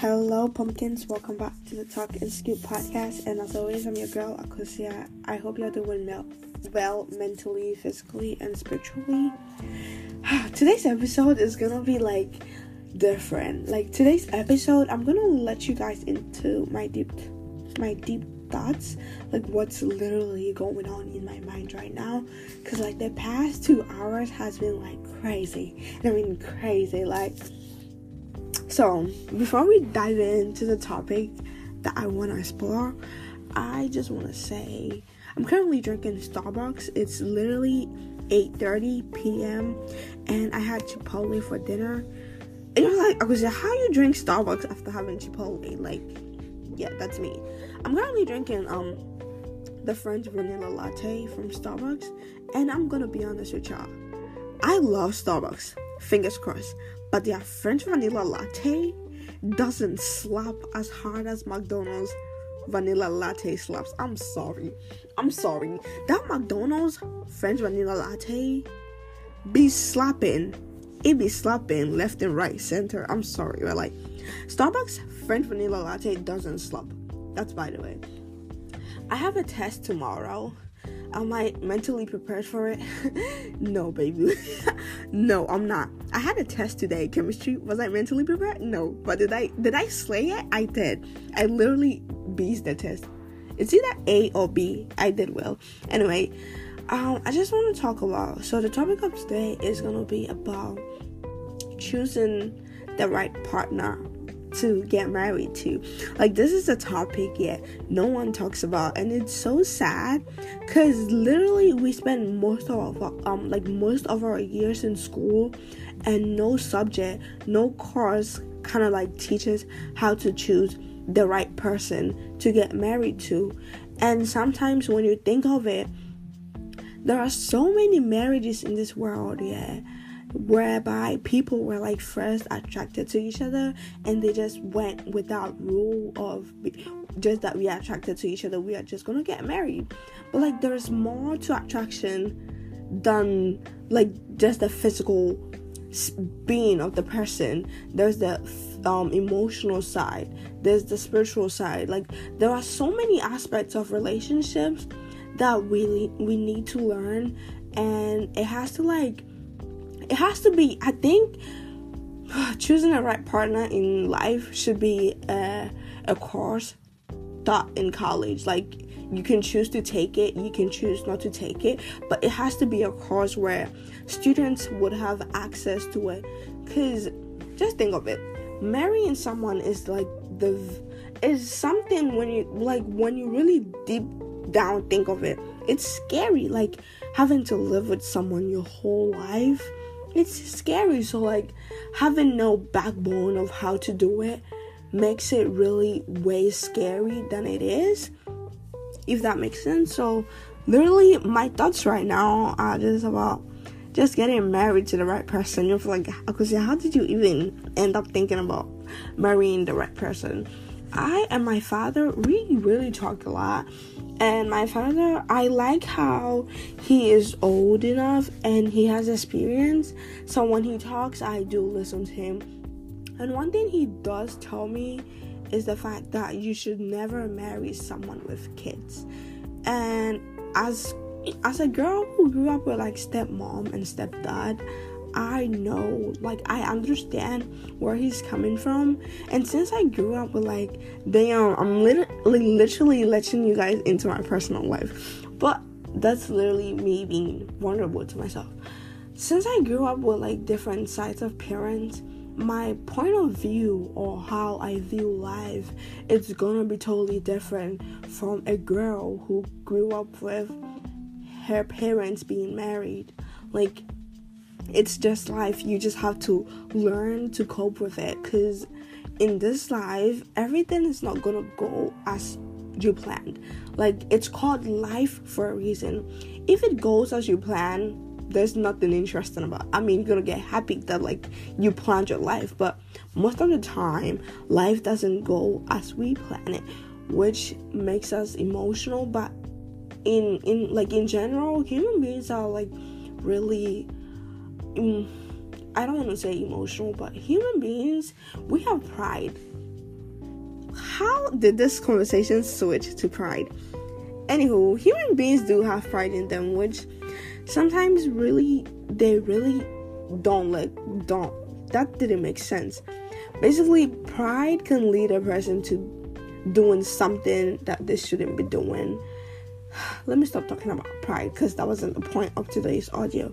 Hello, pumpkins. Welcome back to the Talk and Scoop podcast. And as always, I'm your girl, Akusia. I hope you're doing well, well mentally, physically, and spiritually. today's episode is gonna be like different. Like today's episode, I'm gonna let you guys into my deep, my deep thoughts, like what's literally going on in my mind right now. Cause like the past two hours has been like crazy. I mean crazy, like so, before we dive into the topic that I want to explore, I just want to say I'm currently drinking Starbucks. It's literally 8:30 p.m. and I had Chipotle for dinner. And you're like, I was like, how you drink Starbucks after having Chipotle? Like, yeah, that's me. I'm currently drinking um the French vanilla latte from Starbucks, and I'm gonna be honest with y'all. I love Starbucks. Fingers crossed but their French vanilla latte doesn't slap as hard as McDonald's vanilla latte slaps. I'm sorry. I'm sorry. That McDonald's French vanilla latte be slapping. It be slapping left and right, center. I'm sorry, but like Starbucks French vanilla latte doesn't slap. That's by the way. I have a test tomorrow Am I mentally prepared for it? no, baby. no, I'm not. I had a test today, chemistry. Was I mentally prepared? No. But did I did I slay it? I did. I literally beat the test. It's either A or B. I did well. Anyway, um, I just want to talk about. So the topic of today is gonna be about choosing the right partner to get married to. Like this is a topic yet no one talks about and it's so sad cuz literally we spend most of our um like most of our years in school and no subject, no course kind of like teaches how to choose the right person to get married to. And sometimes when you think of it, there are so many marriages in this world, yeah whereby people were like first attracted to each other and they just went without rule of just that we are attracted to each other we are just gonna get married. But like there's more to attraction than like just the physical being of the person. There's the um, emotional side. There's the spiritual side. Like there are so many aspects of relationships that we we need to learn and it has to like it has to be i think choosing the right partner in life should be a, a course taught in college. Like you can choose to take it you can choose not to take it but it has to be a course where students would have access to it. Because just think of it marrying someone is like the is something when you like when you really deep down think of it it's scary like having to live with someone your whole life it's scary. So, like, having no backbone of how to do it makes it really way scary than it is, if that makes sense. So, literally, my thoughts right now are just about just getting married to the right person. You're like, because how did you even end up thinking about marrying the right person? I and my father, we really talk a lot and my father, I like how he is old enough and he has experience. So when he talks, I do listen to him. And one thing he does tell me is the fact that you should never marry someone with kids. And as as a girl who grew up with like stepmom and stepdad, I know, like, I understand where he's coming from. And since I grew up with, like, damn, I'm literally, literally letting you guys into my personal life. But that's literally me being vulnerable to myself. Since I grew up with, like, different sides of parents, my point of view or how I view life is gonna be totally different from a girl who grew up with her parents being married. Like, it's just life. You just have to learn to cope with it because in this life, everything is not gonna go as you planned. Like, it's called life for a reason. If it goes as you plan, there's nothing interesting about it. I mean, you're gonna get happy that like you planned your life, but most of the time, life doesn't go as we plan it, which makes us emotional. But in in like in general, human beings are like really I don't want to say emotional, but human beings, we have pride. how did this conversation switch to pride? Anywho, human beings do have pride in them, which sometimes really they really don't like don't that didn't make sense. Basically, pride can lead a person to doing something that they shouldn't be doing. Let me stop talking about pride because that wasn't the point of today's audio.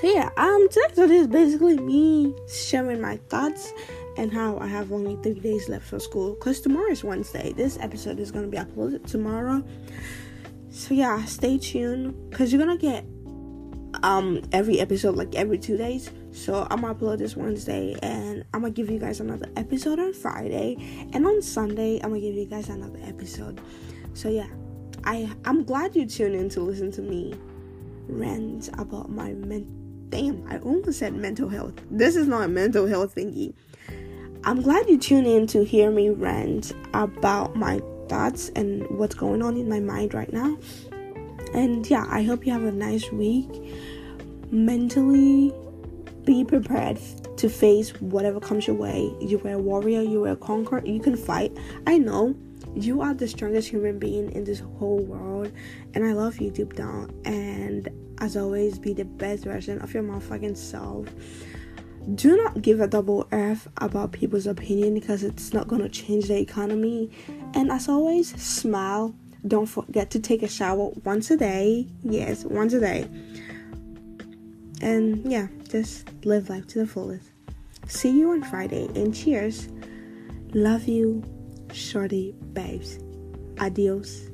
So yeah, um today's audio is basically me sharing my thoughts and how I have only three days left for school because tomorrow is Wednesday. This episode is gonna be uploaded tomorrow. So yeah, stay tuned because you're gonna get um every episode like every two days. So I'm gonna upload this Wednesday and I'm gonna give you guys another episode on Friday and on Sunday I'm gonna give you guys another episode. So yeah, I I'm glad you tuned in to listen to me rant about my men. Damn, I almost said mental health. This is not a mental health thingy. I'm glad you tuned in to hear me rant about my thoughts and what's going on in my mind right now. And yeah, I hope you have a nice week. Mentally, be prepared to face whatever comes your way. You are a warrior, you are a conqueror, you can fight. I know you are the strongest human being in this whole world, and I love you deep down. And as always, be the best version of your motherfucking self. Do not give a double F about people's opinion because it's not gonna change the economy. And as always, smile. Don't forget to take a shower once a day. Yes, once a day. And yeah, just live life to the fullest. See you on Friday and cheers. Love you, shorty babes. Adios.